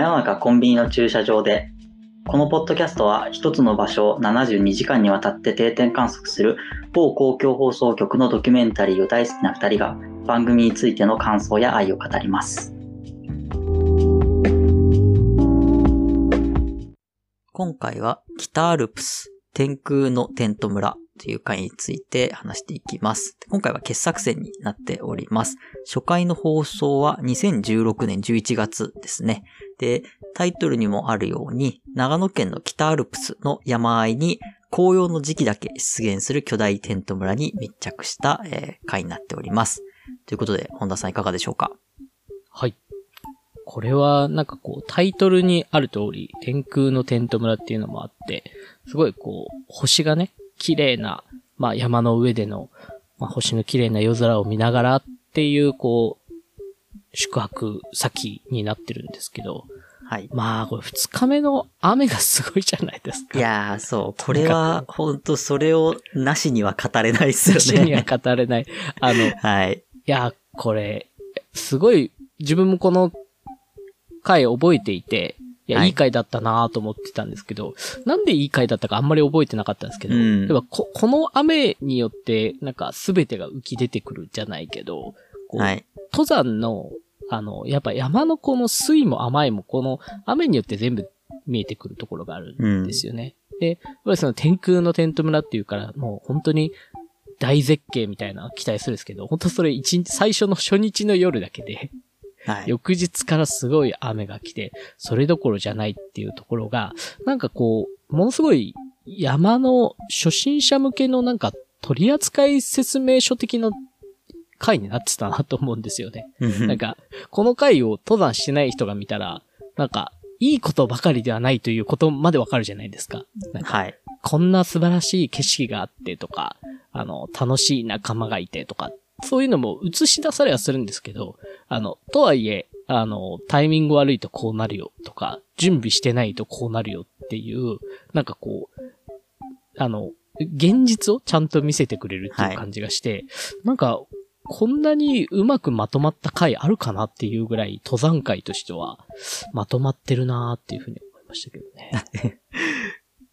真夜中コンビニの駐車場でこのポッドキャストは一つの場所を72時間にわたって定点観測する某公共放送局のドキュメンタリーを大好きな2人が番組についての感想や愛を語ります。今回は北アルプス天空のテント村という回について話していきます。今回は傑作選になっております。初回の放送は2016年11月ですね。で、タイトルにもあるように、長野県の北アルプスの山あいに紅葉の時期だけ出現する巨大テント村に密着した、えー回になっております。ということで、本田さんいかがでしょうか？はい。これは、なんかこう、タイトルにある通り、天空のテント村っていうのもあって、すごいこう、星がね、綺麗な、まあ山の上での、まあ星の綺麗な夜空を見ながらっていう、こう、宿泊先になってるんですけど、はい。まあ、これ二日目の雨がすごいじゃないですか。いやー、そう。これは、本当それをなしには語れないですよね。私には語れない。あの、い はい。や、これ、すごい、自分もこの回覚えていて、いや、はいいい回だったなと思ってたんですけど、なんでいい回だったかあんまり覚えてなかったんですけど、うんやっぱここの雨によって、なんか全てが浮き出てくるじゃないけど、こうはい。登山の、あの、やっぱ山のこの水も甘いも、この雨によって全部見えてくるところがあるんですよね。で、やっぱりその天空のテント村っていうから、もう本当に大絶景みたいな期待するんですけど、本当それ一日、最初の初日の夜だけで、はい。翌日からすごい雨が来て、それどころじゃないっていうところが、なんかこう、ものすごい山の初心者向けのなんか取扱説明書的な回になってたなと思うんですよね。なんか、この回を登山してない人が見たら、なんか、いいことばかりではないということまでわかるじゃないですか。かはい。こんな素晴らしい景色があってとか、あの、楽しい仲間がいてとか、そういうのも映し出されはするんですけど、あの、とはいえ、あの、タイミング悪いとこうなるよとか、準備してないとこうなるよっていう、なんかこう、あの、現実をちゃんと見せてくれるっていう感じがして、なんか、こんなにうまくまとまった回あるかなっていうぐらい登山会としてはまとまってるなーっていうふうに思いましたけどね。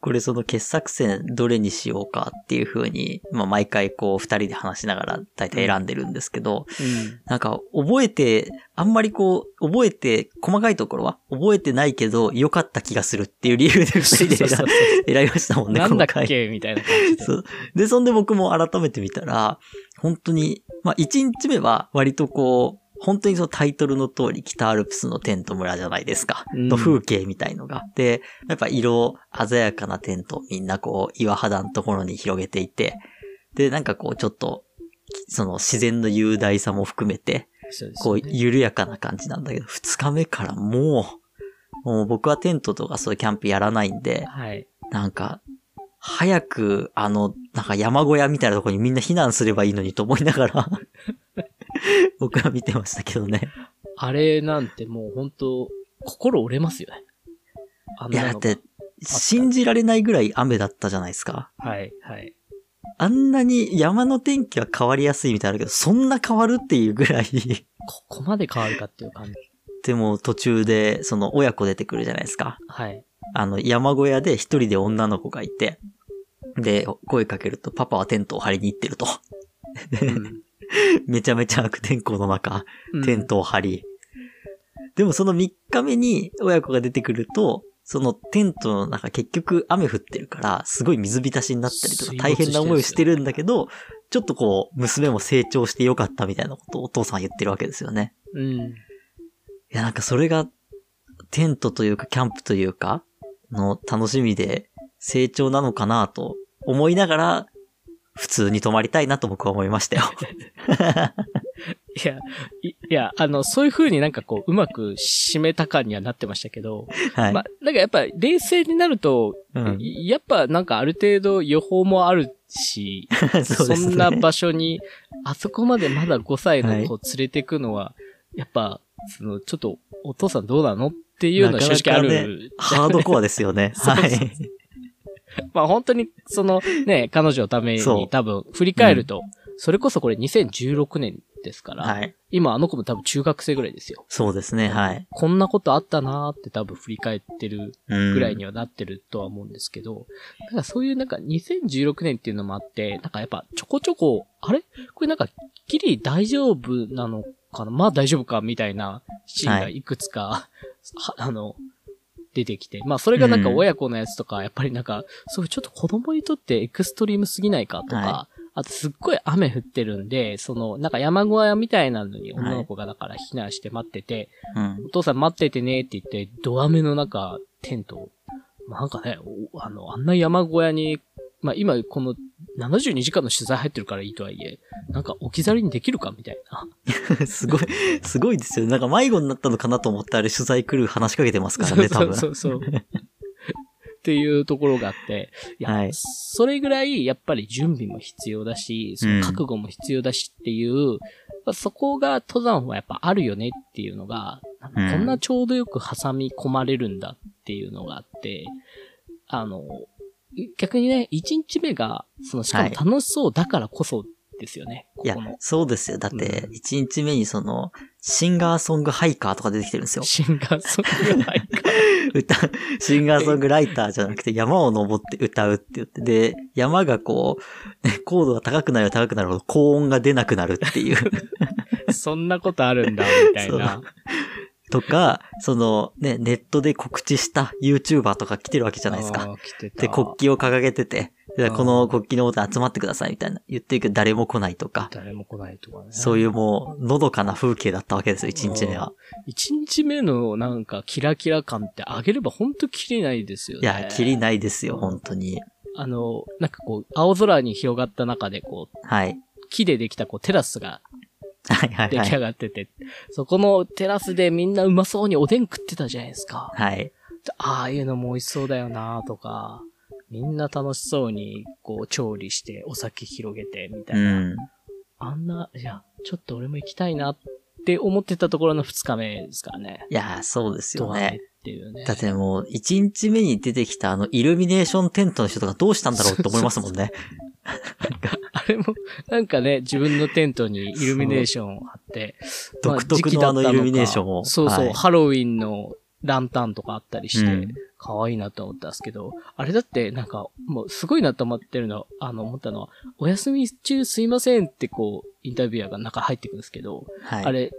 これその傑作選どれにしようかっていう風に、まあ毎回こう二人で話しながら大体選んでるんですけど、うん。なんか覚えて、あんまりこう、覚えて、細かいところは覚えてないけど良かった気がするっていう理由で二人で選びましたもんね、なんだっけ？みたいな感じで。そう。で、そんで僕も改めて見たら、本当に、まあ一日目は割とこう、本当にそのタイトルの通り北アルプスのテント村じゃないですか。うんの風景みたいのが。で、やっぱ色鮮やかなテントをみんなこう岩肌のところに広げていて、で、なんかこうちょっと、その自然の雄大さも含めて、こう緩やかな感じなんだけど、二日目からもう、もう僕はテントとかそういうキャンプやらないんで、はい。なんか、早く、あの、なんか山小屋みたいなところにみんな避難すればいいのにと思いながら、僕は見てましたけどね。あれなんてもう本当心折れますよね。あんいや、なのがだって、信じられないぐらい雨だったじゃないですか。はい、はい。あんなに山の天気は変わりやすいみたいなのあるけど、そんな変わるっていうぐらい、ここまで変わるかっていう感じ。でも途中で、その親子出てくるじゃないですか。はい。あの、山小屋で一人で女の子がいて、で、声かけると、パパはテントを張りに行ってると。うん めちゃめちゃ悪天候の中、うんテントを張り。でもその3日目に親子が出てくると、そのテントの中結局雨降ってるから、すごい水浸しになったりとか大変な思いをしてるんだけど、ちょっとこう、娘も成長してよかったみたいなことをお父さんは言ってるわけですよね。うん。いや、なんかそれが、テントというかキャンプというか、の楽しみで成長なのかなと思いながら、普通に泊まりたいなと僕は思いましたよ。いや、いいや、あの、そういう風になんかこう、うまく締めた感にはなってましたけど、はい。まあ、なんかやっぱ冷静になると、うんいやっぱなんかある程度予報もあるし、そね。んな場所に、あそこまでまだ5歳の子を連れてくのは、やっぱ、その、ちょっと、お父さんどうなのっていうのは正直ある。なかなかねハードコアですよね。はい。まあ本当に、そのね、彼女のために多分振り返ると、それこそこれ2016年ですから、はい。今あの子も多分中学生ぐらいですよ。そうですね、はい。こんなことあったなーって多分振り返ってるうん。ぐらいにはなってるとは思うんですけど、なんかそういうなんか2016年っていうのもあって、なんかやっぱちょこちょこ、あれ？これなんかギリ大丈夫なのかな？まあ大丈夫かみたいなシーンがいくつか、は あの、出てきて。まあそれがなんかうん親子のやつとか、やっぱりなんか、そういうちょっと子供にとってエクストリームすぎないかとか、はあとすっごい雨降ってるんで、その、なんか山小屋みたいなのに女の子がだから避難して待ってて、うん。お父さん待っててねって言って、ドア目の中、テントを。なんかね、おあの、あんな山小屋に、まあ今この72時間の取材入ってるからいいとはいえ、なんか置き去りにできるかみたいな。すごい、すごいですよね。なんか迷子になったのかなと思ってあれ取材来る話しかけてますからね、多分。そうそうそう。っていうところがあって、いや、はいそれぐらいやっぱり準備も必要だし、その覚悟も必要だしっていう、まあそこが登山はやっぱあるよねっていうのが、なんかこんなちょうどよく挟み込まれるんだっていうのがあって、あの、逆にね、1日目が、その、しかも楽しそうだからこそですよね。いやここの、そうですよ。だってう、ん一日目にその、シンガーソングハイカーとか出てきてるんですよ。シンガーソングハイカ 歌、シンガーソングライターじゃなくて山を登って歌うって言って、で、山がこう、ね高度が高くなれば高くなるほど高音が出なくなるっていう。ー。そんなことあるんだ、みたいな。とか、そのね、ネットで告知した YouTuber とか来てるわけじゃないですか。で、国旗を掲げてて、でこの国旗の元に集まってくださいみたいな言ってるけど誰も来ないとか、誰も来ないとかね。そういうもう、のどかな風景だったわけですよ、一日目は。一日目のなんかキラキラ感って上げればほんと切れないですよね。いや、きりないですよ、本当に。あの、なんかこう、青空に広がった中でこう、はい。木でできたこうテラスがはいはい出来上はい。がってて、そこのテラスでみんなうまそうにおでん食ってたじゃないですか。はい。ああいうのも美味しそうだよなとか、みんな楽しそうにこう調理してお酒広げてみたいうな。ん。あんな、いや、ちょっと俺も行きたいなって思ってたところの二日目ですからね。いや、そうですよドア目っね。ていうね。だってもう、一日目に出てきたあの、イルミネーションテントの人とかどうしたんだろうって思いますもんね。あ れも、なんかね、自分のテントにイルミネーションを貼って、ま独特のあのイルミネーションを。そうそう、はいハロウィンのランタンとかあったりして、うん可愛いなと思ったんですけど、あれだってなんか、もうすごいなと思ってるの、あの、思ったのは、お休み中すいませんってこう、インタビュアーが中入ってくるんですけど、はい。あれ、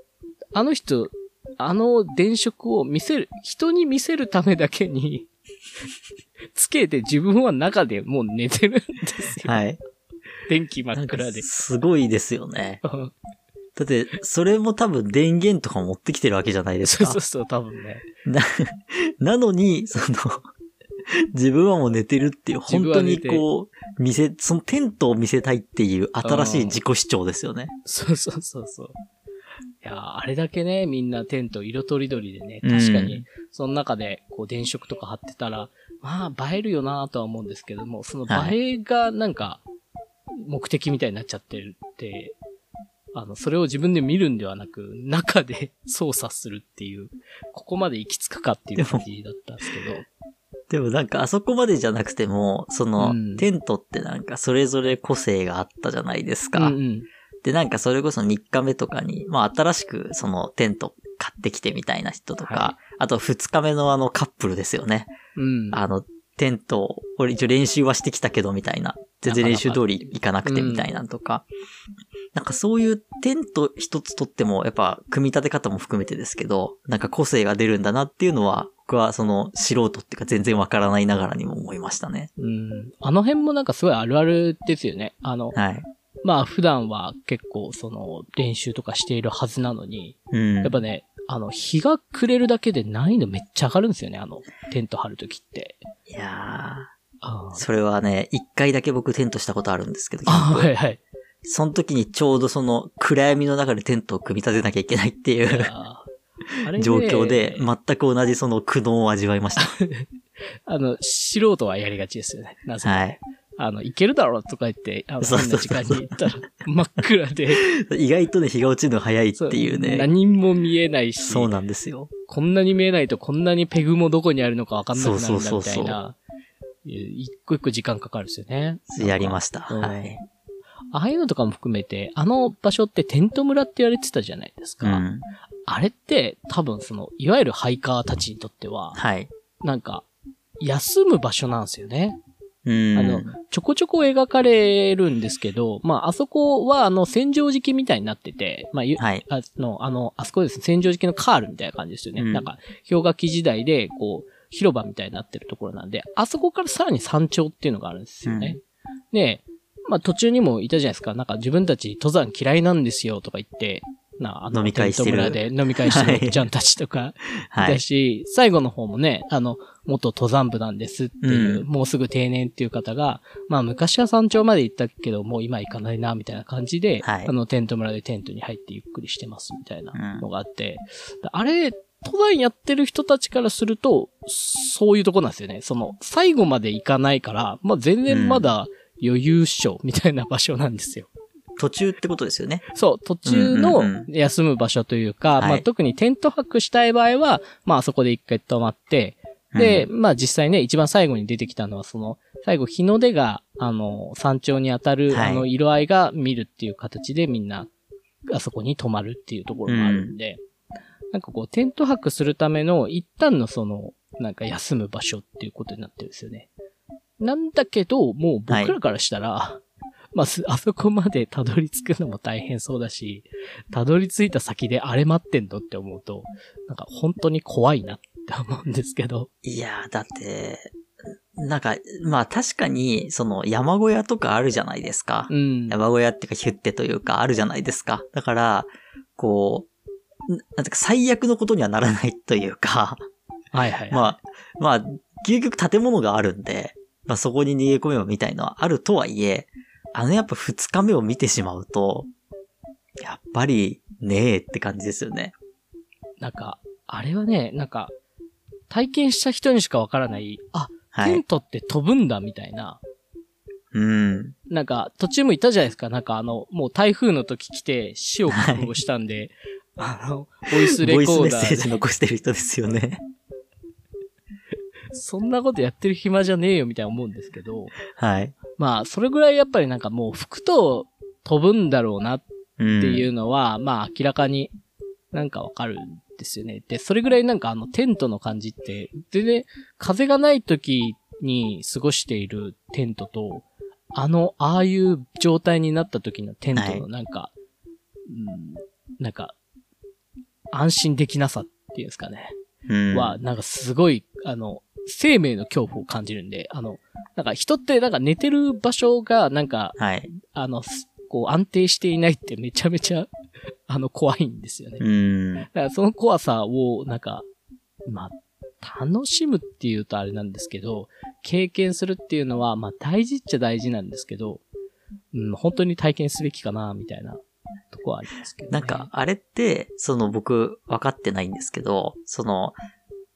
あの人、あの電飾を見せる、人に見せるためだけに、つけて自分は中でもう寝てるんですよ。はい。電気真っ暗で。すごいですよね。うんだって、それも多分電源とか持ってきてるわけじゃないですかそうそう。そう、多分ね。な、なのに、その、自分はもう寝てるっていう、本当にこう、見せ、そのテントを見せたいっていう新しい自己主張ですよね。そうそうそうそう。いやーあれだけね、みんなテント色とりどりでね、うん確かに、その中で、こう、電飾とか貼ってたら、まあ、映えるよなとは思うんですけども、その映えがなんか、目的みたいになっちゃってるって、あの、それを自分で見るんではなく、中で 操作するっていう、ここまで行き着くかっていう感じだったんですけど。でもなんかあそこまでじゃなくても、その、うんテントってなんかそれぞれ個性があったじゃないですか。うんうん。で、なんかそれこそ3日目とかに、まあ新しくそのテント買ってきてみたいな人とか、はあと2日目のあのカップルですよね。うん。あの、テントを、俺一応練習はしてきたけどみたいな。全然練習通り行かなくてみたいなのとか。なんかそういうテント一つとっても、やっぱ組み立て方も含めてですけど、なんか個性が出るんだなっていうのは、僕はその素人っていうか全然わからないながらにも思いましたね。うん。あの辺もなんかすごいあるあるですよね。あの、はい。まあ普段は結構その練習とかしているはずなのに、うん。やっぱね、あの、日が暮れるだけで難易度めっちゃ上がるんですよね、あの、テント張るときって。いやあー、それはね、一回だけ僕テントしたことあるんですけど、はいはい。その時にちょうどその暗闇の中でテントを組み立てなきゃいけないっていうね状況で、全く同じその苦悩を味わいまし あの、素人はやりがちですよね。なぜた。はい。あの、いけるだろうとか言って、あの、そう変そうそうな時間に行ったら、真っ暗で、意外とね、日が落ちるの早いっていうね。何も見えないし、そうなんですよ。こんなに見えないとこんなにペグもどこにあるのかわかんなくなるんだそうみそうそうそうたいな、一個一個時間かかるんですよね。やりました。うんはい。ああいうのとかも含めて、あの場所ってテント村って言われてたじゃないですか。うん。あれって多分その、いわゆるハイカーたちにとっては、はい。なんか、休む場所なんですよね。うん。あの、ちょこちょこ描かれるんですけど、まあ、あそこは、あの、戦場敷きみたいになってて、まあ、ゆはい。あの、あの、あそこですね、戦場敷きのカールみたいな感じですよね。うんなんか、氷河期時代で、こう、広場みたいになってるところなんで、あそこからさらに山頂っていうのがあるんですよね。で、まあ、途中にもいたじゃないですか。なんか自分たち登山嫌いなんですよとか言って、な飲み会してるで飲み会してるおっちゃんたちとか、はいだ。し、最後の方もね、あの、元登山部なんですっていう、うんもうすぐ定年っていう方が、まあ昔は山頂まで行ったけど、もう今行かないな、みたいな感じで、はいあの、テント村でテントに入ってゆっくりしてます、みたいなのがあって、あれ、登山やってる人たちからすると、そういうとこなんですよね。その、最後まで行かないから、まあ全然まだ余裕っしょ、みたいな場所なんですよ。途中ってことですよね。そう、途中のうんうんうん休む場所というか、はいまあ特にテント泊したい場合は、まああそこで一回泊まって、で、うまあ実際ね、一番最後に出てきたのは、その、最後日の出が、あの、山頂に当たる、はいあの、色合いが見るっていう形でみんな、あそこに泊まるっていうところもあるんで、なんかこう、テント泊するための一旦のその、なんか休む場所っていうことになってるんですよね。なんだけど、もう僕らからしたら、まあ、すあそこまでたどり着くのも大変そうだし、たどり着いた先であれ待ってんのって思うと、なんか本当に怖いなって思うんですけど。いやー、だって、なんか、まあ確かに、その山小屋とかあるじゃないですか。うん。山小屋っていうかヒュッテというかあるじゃないですか。だから、こう、んなんていうか最悪のことにはならないというか、はいはい、はい。まあ、まあ、究極建物があるんで、まあそこに逃げ込めばみたいのはあるとはいえ、あのやっぱ二日目を見てしまうと、やっぱりねえって感じですよね。なんか、あれはね、なんか、体験した人にしかわからない、あ、はい。テントって飛ぶんだみたいな。うん。なんか、途中も言ったじゃないですか。なんかあの、もう台風の時来て死を覚悟したんで、あの、ボイスレボイスコーダーでメッセージ残してる人ですよね。そんなことやってる暇じゃねえよみたいな思うんですけど、はい。まあ、それぐらいやっぱりなんかもう服と飛ぶんだろうなっうん。ていうのは、まあ明らかになんかわかるんですよね。で、それぐらいなんかあのテントの感じって、全然風がない時に過ごしているテントと、あの、ああいう状態になった時のテントのなんか、うん、なんか、安心できなさっていうんですかね。うんは、なんかすごい、あの、生命の恐怖を感じるんで、あの、なんか人ってなんか寝てる場所がなんか、はい。あの、すこう安定していないってめちゃめちゃ、あの、怖いんですよね。うん。だからその怖さを、なんか、まあ、楽しむっていうとあれなんですけど、経験するっていうのは、まあ大事っちゃ大事なんですけど、うん、本当に体験すべきかな、みたいなとこはありますけど、ね。なんか、、あれって、その僕、分かってないんですけど、その、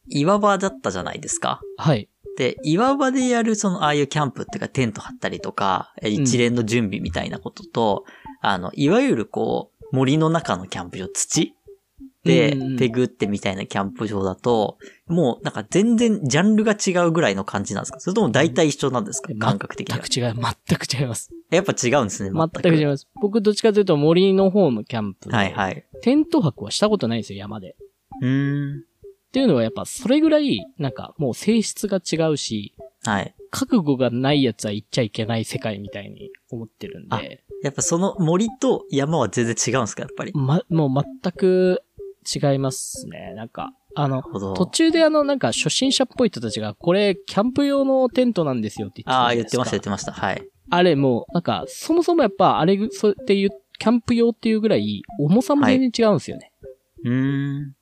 岩場だったじゃないですか。はい。で、岩場でやる、その、ああいうキャンプっていうか、テント張ったりとか、え一連の準備みたいなことと、あの、いわゆるこう、森の中のキャンプ場、土でうんうん、ペグってみたいなキャンプ場だと、もう、なんか全然ジャンルが違うぐらいの感じなんですか？それとも大体一緒なんですか？うん感覚的には。全く違い、全く違います。やっぱ違うんですね、全く違います。僕どっちかというと森の方のキャンプで。はいはい。テント泊はしたことないんですよ、山で。うーん。っていうのはやっぱそれぐらい、なんかもう性質が違うし、はい。覚悟がないやつは行っちゃいけない世界みたいに思ってるんあで、やっぱその森と山は全然違うんですかやっぱり？ま、もう全く違いますね。なんか、あの。途中であの、なんか初心者っぽい人たちが、これ、キャンプ用のテントなんですよって言ってたああ、言ってました、言ってました。はい。あれもう、なんか、そもそもやっぱ、あれ、そうっていう、キャンプ用っていうぐらい、重さも全然違うんですよね。うーん。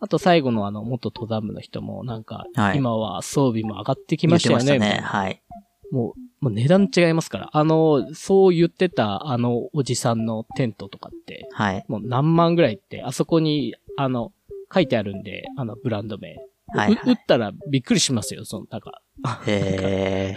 あと最後のあの、元登山部の人も、なんか、はい今は装備も上がってきましたよね。ましたね。みたいなはい。もう、もう値段違いますから。あの、そう言ってた、あの、おじさんのテントとかって、はい。もう何万ぐらいって、あそこに、あの、書いてあるんで、あの、ブランド名。はい、うはい。打ったらびっくりしますよ、その、なんか、へえ。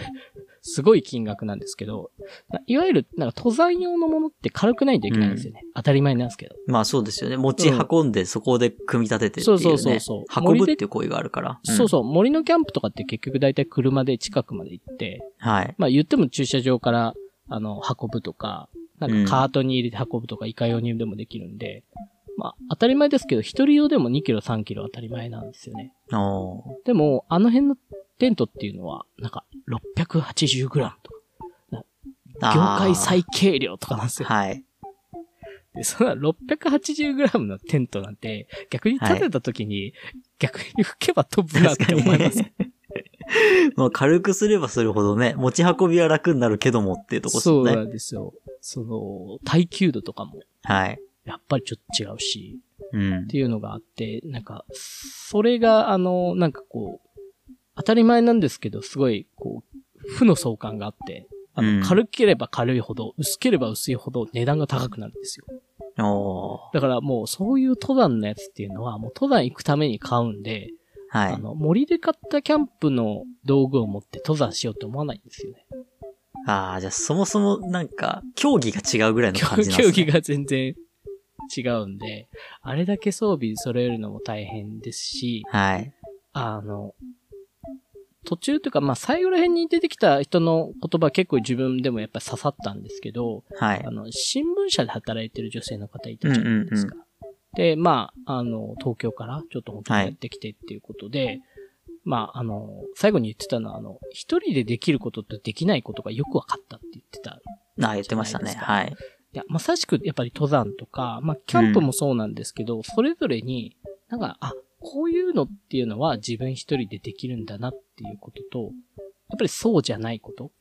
すごい金額なんですけど、ないわゆる、なんか登山用のものって軽くないといけないんですよね。当たり前なんですけど。まあそうですよね。持ち運んでそこで組み立ててっていう、ね。そうそうそうそう運ぶっていう行為があるから。そうそう、森のキャンプとかって結局大体車で近くまで行って、うん。はい。まあ言っても駐車場から、あの、運ぶとか、なんかカートに入れて運ぶとか、いか用にでもできるんで、まあ、当たり前ですけど、一人用でも2キロ、3キロ当たり前なんですよね。でも、あの辺のテントっていうのは、なんか、680グラムとか、業界最軽量とかなんですよ。はい。で、その680グラムのテントなんて、逆に立てた時に、逆に吹けば飛ぶなって思います。まあ軽くすればするほどね、持ち運びは楽になるけどもっていうとこですそうな。んですよ。その、耐久度とかも、はい。やっぱりちょっと違うし、うんっ。ていうのがあって、なんか、それが、あの、なんかこう、当たり前なんですけど、すごい、こう、負の相関があって、あの、うん軽ければ軽いほど、薄ければ薄いほど値段が高くなるんですよ。だからもう、そういう登山のやつっていうのは、もう登山行くために買うんで、はい。あの、森で買ったキャンプの道具を持って登山しようと思わないんですよね。ああ、じゃあそもそもなんか、競技が違うぐらいの競感じなんですね。競技が全然違うんで、あれだけ装備揃えるのも大変ですし、はい。あの、途中というか、まあ、最後ら辺に出てきた人の言葉は結構自分でもやっぱり刺さったんですけど、はいあ。の、新聞社で働いてる女性の方いたじゃないですか。うんで、まあ、あの、東京からちょっと本当にはいやってきてっていうことで、まあ、あの、最後に言ってたのは、あの、一人でできることとできないことがよく分かったって言ってた。ああ、言ってましたね。はい。いや、まさしくやっぱり登山とか、まあ、キャンプもそうなんですけど、それぞれに、なんか、あ、こういうのっていうのは自分一人でできるんだなっていうことと、やっぱりそうじゃないこと。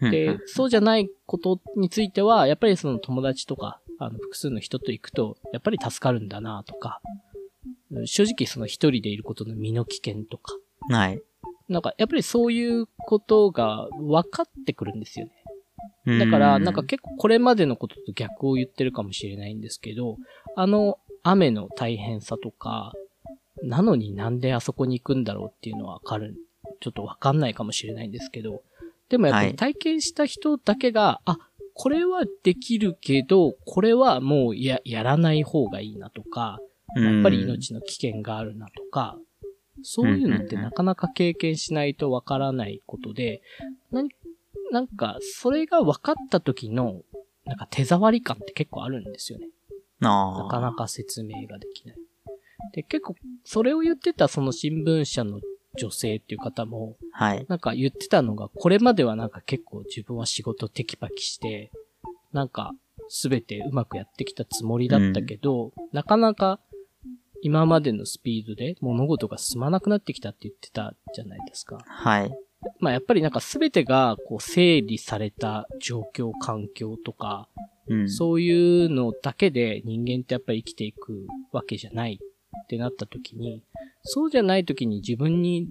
でそうじゃないことについては、やっぱりその友達とか、あの、複数の人と行くと、やっぱり助かるんだなとか、正直その一人でいることの身の危険とか、はい。なんか、やっぱりそういうことが分かってくるんですよね。だから、なんか結構これまでのことと逆を言ってるかもしれないんですけど、あの雨の大変さとか、なのになんであそこに行くんだろうっていうのはわかる、ちょっとわかんないかもしれないんですけど、でもやっぱはい。り体験した人だけが、あ、これはできるけど、これはもうや、やらない方がいいなとか、うん、やっぱり命の危険があるなとか、そういうのってなかなか経験しないとわからないことで、何なんか、それが分かった時の、なんか手触り感って結構あるんですよね。なかなか説明ができない。で、結構、それを言ってたその新聞社の女性っていう方も、はい。なんか言ってたのが、これまではなんか結構自分は仕事テキパキして、なんかすべてうまくやってきたつもりだったけど、なかなか今までのスピードで物事が進まなくなってきたって言ってたじゃないですか。はい。まあやっぱりなんかすべてがこう整理された状況、環境とか、うん。そういうのだけで人間ってやっぱり生きていくわけじゃないってなった時に、そうじゃない時に自分に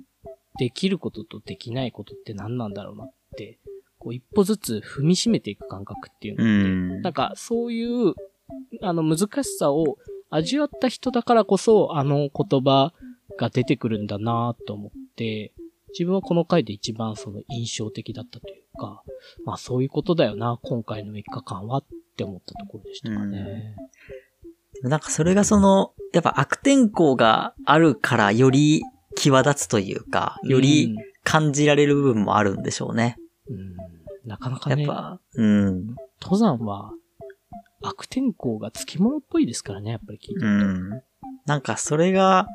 できることとできないことって何なんだろうなって、こう一歩ずつ踏みしめていく感覚っていうのって、うん。なんかそういう、あの難しさを味わった人だからこそ、あの言葉が出てくるんだなと思って、自分はこの回で一番その印象的だったというか、まあそういうことだよな、今回の3日間はって思ったところでしたかね。なんかそれがその、やっぱ悪天候があるからより際立つというか、より感じられる部分もあるんでしょうね。うん、うんなかなかね、やっぱ、うん。登山は悪天候がつきものっぽいですからね、やっぱり聞いてうると。ん。なんかそれが、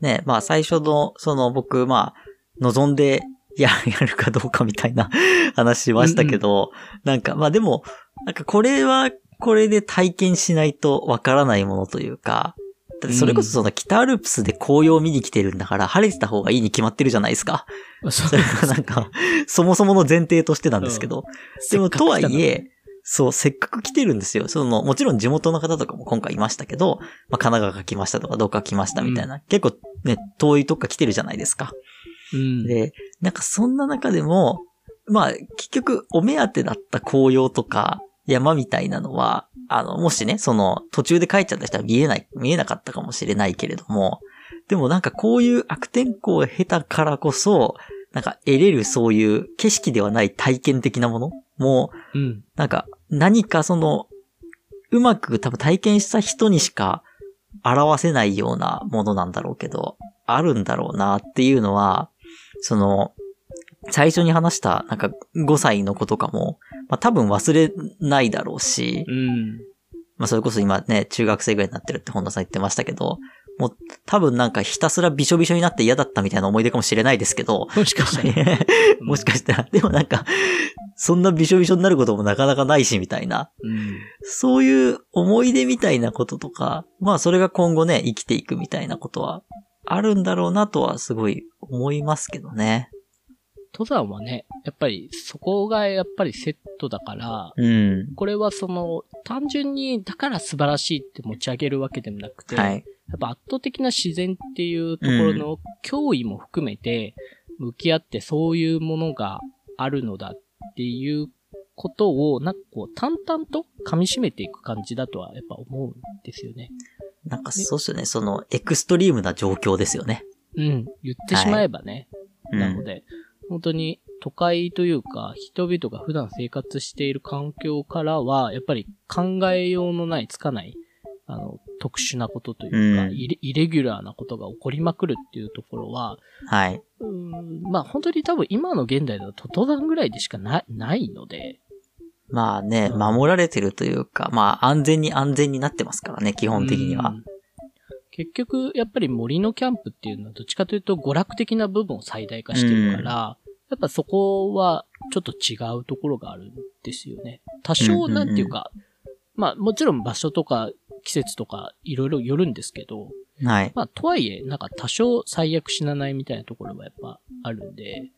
ね、まあ最初の、その僕、まあ、望んでや、やるかどうかみたいな話しましたけど、なんか、まあでも、なんかこれは、これで体験しないとわからないものというか、だってそれこそその北アルプスで紅葉を見に来てるんだから、晴れてた方がいいに決まってるじゃないですか。そそれがなんか、そもそもの前提としてなんですけど。でも、とはいえ、そう、せっかく来てるんですよ。その、もちろん地元の方とかも今回いましたけど、まあ、神奈川が来ましたとか、どっか来ましたみたいな、結構ね、遠いとこから来てるじゃないですか。うん、で、なんかそんな中でも、まあ、結局、お目当てだった紅葉とか、山みたいなのは、あの、もしね、その、途中で帰っちゃった人は見えない、見えなかったかもしれないけれども、でもなんかこういう悪天候を経たからこそ、なんか得れるそういう景色ではない体験的なものもう、うん。なんか何かその、うまく多分体験した人にしか表せないようなものなんだろうけど、あるんだろうなっていうのは、その、最初に話した、なんか5歳の子とかも、まあ多分忘れないだろうし、うん。まあそれこそ今ね、中学生ぐらいになってるって本田さん言ってましたけど、もう多分なんかひたすらびしょびしょになって嫌だったみたいな思い出かもしれないですけど、もしかしたら。もしかしたら、でもなんか、そんなびしょびしょになることもなかなかないしみたいな、うん。そういう思い出みたいなこととか、まあそれが今後ね、生きていくみたいなことはあるんだろうなとはすごい思いますけどね。登山はね、やっぱりそこがやっぱりセットだから、うん。これはその、単純にだから素晴らしいって持ち上げるわけでもなくて、はい。やっぱ圧倒的な自然っていうところの脅威も含めて、向き合ってそういうものがあるのだっていうことを、なんかこう、淡々と噛み締めていく感じだとはやっぱ思うんですよね。なんかそうっすよね。そのエクストリームな状況ですよね。うん。言ってしまえばね。うんなので、本当に都会というか、人々が普段生活している環境からは、やっぱり考えようのない、つかない、あの、特殊なことというか、うんイレイレギュラーなことが起こりまくるっていうところは、はい。うーんまあ本当に多分今の現代だと登山ぐらいでしかなないので、まあね、うん守られてるというか、まあ安全に安全になってますからね、基本的にはう。ん結局、やっぱり森のキャンプっていうのはどっちかというと娯楽的な部分を最大化してるから、やっぱそこはちょっと違うところがあるんですよね。多少うんうんうんなんていうか、まあもちろん場所とか季節とかいろいろよるんですけど、はい。まあとはいえ、なんか多少最悪死なないみたいなところはやっぱあるんで、うん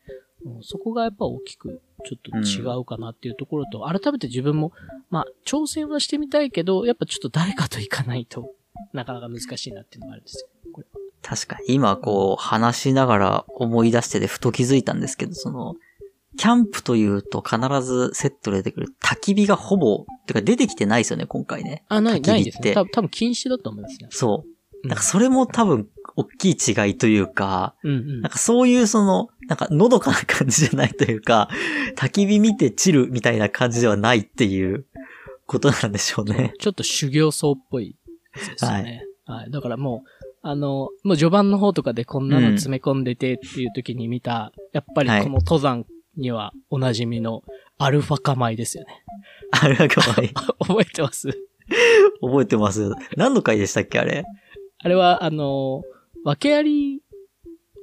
そこがやっぱ大きくちょっと違うかなっていうところと、改めて自分も、まあ挑戦はしてみたいけど、やっぱちょっと誰かと行かないとなかなか難しいなっていうのがあるんですよ。これ確かに、今こう話しながら思い出しててふと気づいたんですけど、その、キャンプというと必ずセットで出てくる焚き火がほぼ、てか出てきてないですよね、今回ね。あ、ない、ないですね。って多分多分禁止だと思いますね。そう。うんなんかそれも多分、大きい違いというか、うんうんなん。かそういうその、なんかのどかな感じじゃないというか、焚き火見てチルみたいな感じではないっていうことなんでしょうね。ちょっと修行僧っぽいやつですよね。はい。だからもう、あの、もう序盤の方とかでこんなの詰め込んでてっていう時に見た、やっぱりはいこの登山にはおなじみのアルファカ米ですよね。あれはかわいい。覚えてます？覚えてます。何の回でしたっけあれ？あれは、あの、訳あり、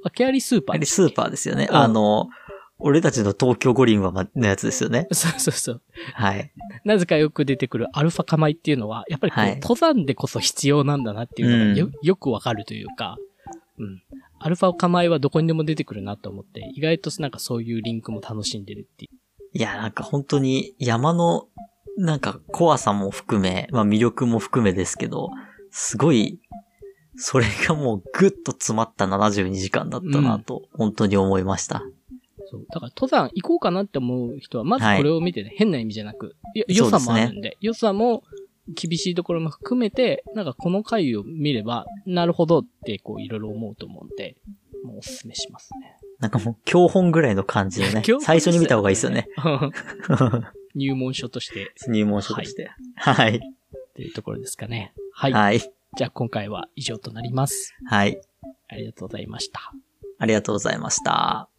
訳ありスーパースーパーですよね。うんあの、俺たちの東京五輪はまのやつですよね。そうそうそう。はい。なぜかよく出てくるアルファカ米っていうのは、やっぱりこう、はい登山でこそ必要なんだなっていうのがよ,、うんよくわかるというか、うん。アルファカ米はどこにでも出てくるなと思って、意外となんかそういうリンクも楽しんでるっていう。いや、なんか本当に山の、なんか怖さも含め、まあ魅力も含めですけど、すごい、それがもうぐっと詰まった72時間だったなと、本当に思いました。そう。だから登山行こうかなって思う人は、まずはいこれを見てね、変な意味じゃなく、よ良さもあるんで、良さも厳しいところも含めて、なんかこの回を見れば、なるほどってこういろいろ思うと思うんで、もうおすすめしますね。なんかもう教本ぐらいの感じ でね最初に見た方がいいですよね。入門書として、入門書として。はい。っていうところですかね。はい。はい。じゃあ今回は以上となります。はい。ありがとうございました。ありがとうございました。